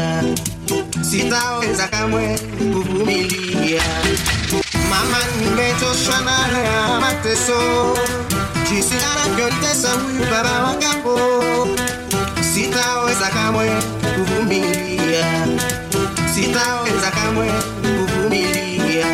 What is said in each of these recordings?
kuvumilia, sitaweza kamwe kuvumilia. Mama, nimechoshwa na haya mateso, jinsi anavyonitesa huyu baba wakapo, sitaweza kamwe kuvumilia, sitaweza kamwe kuvumilia.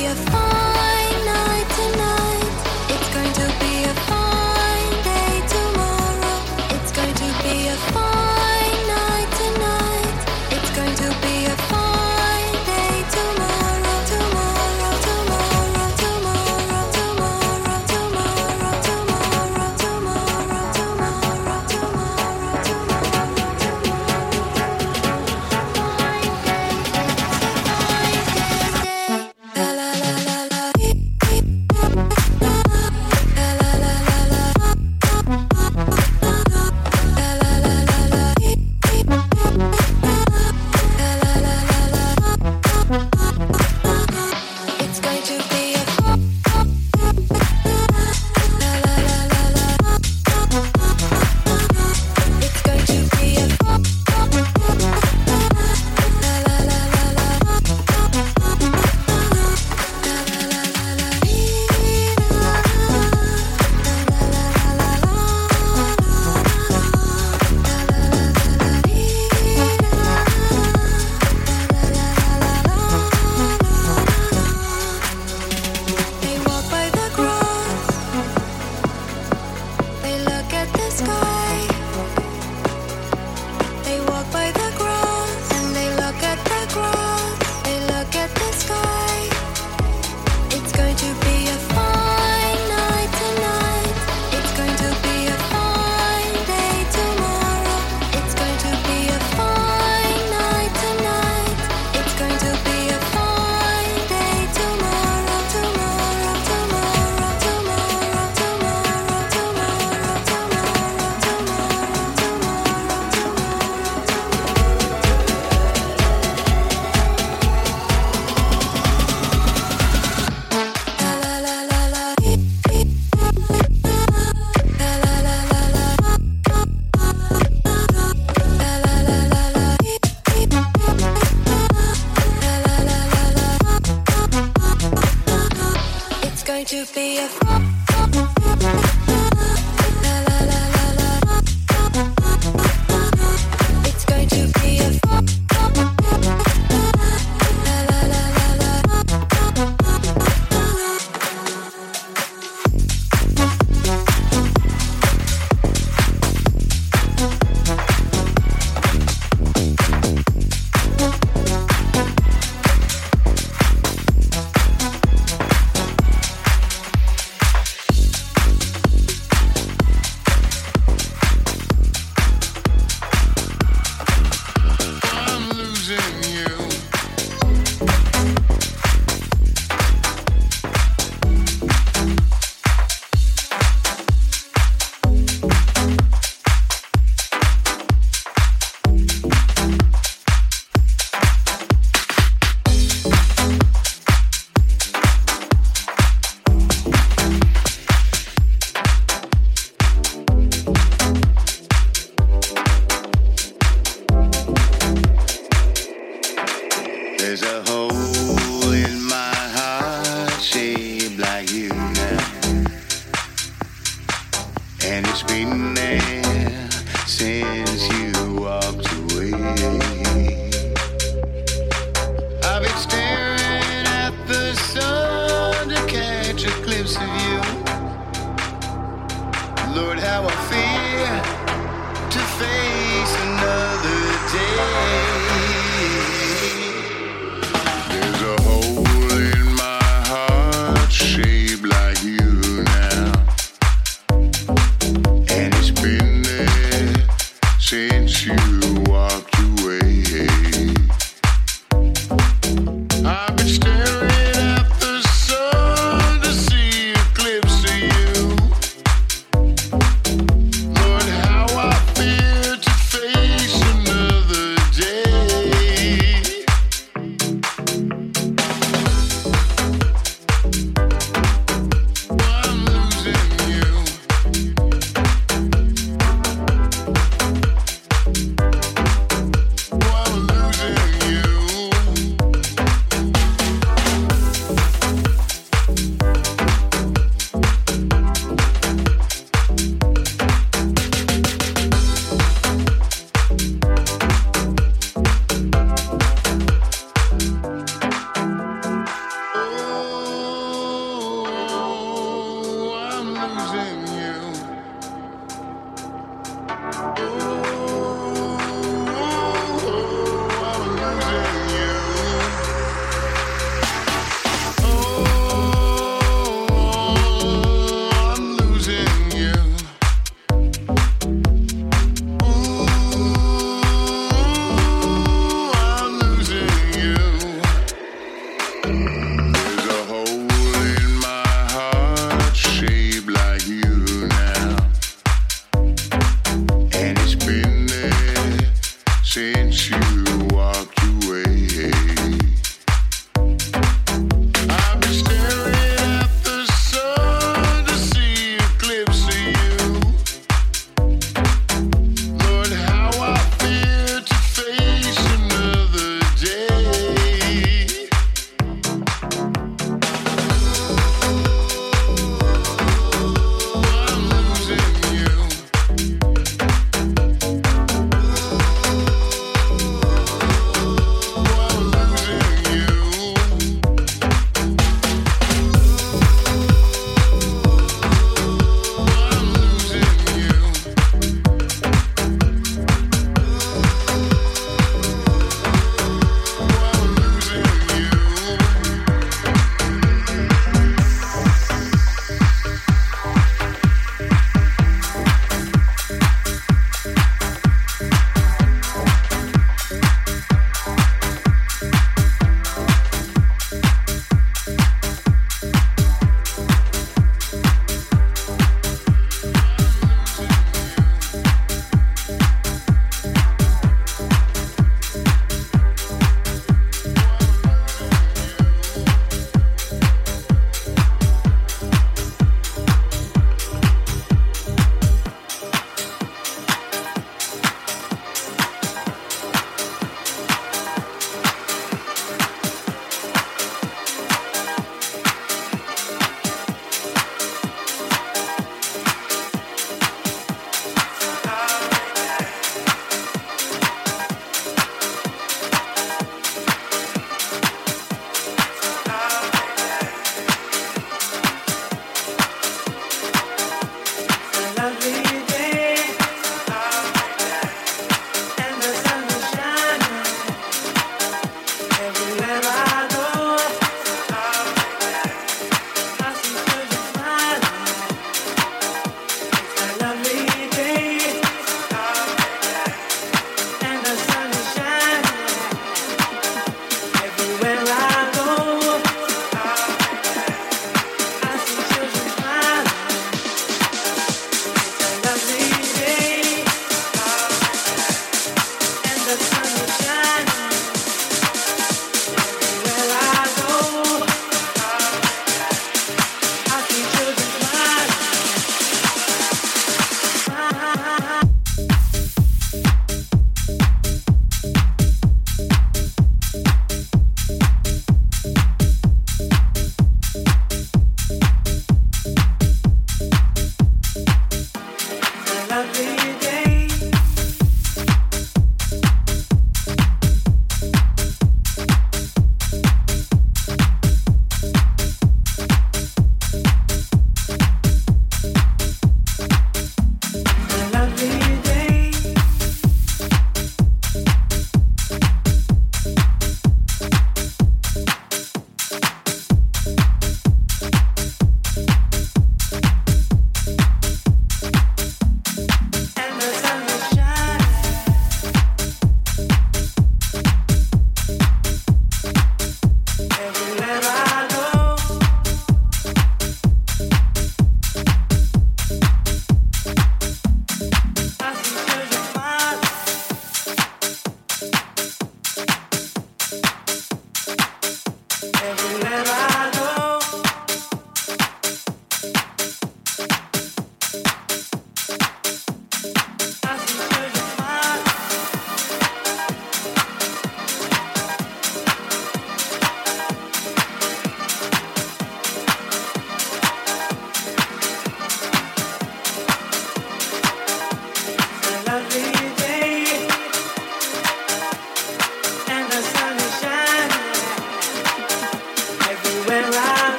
Be a fine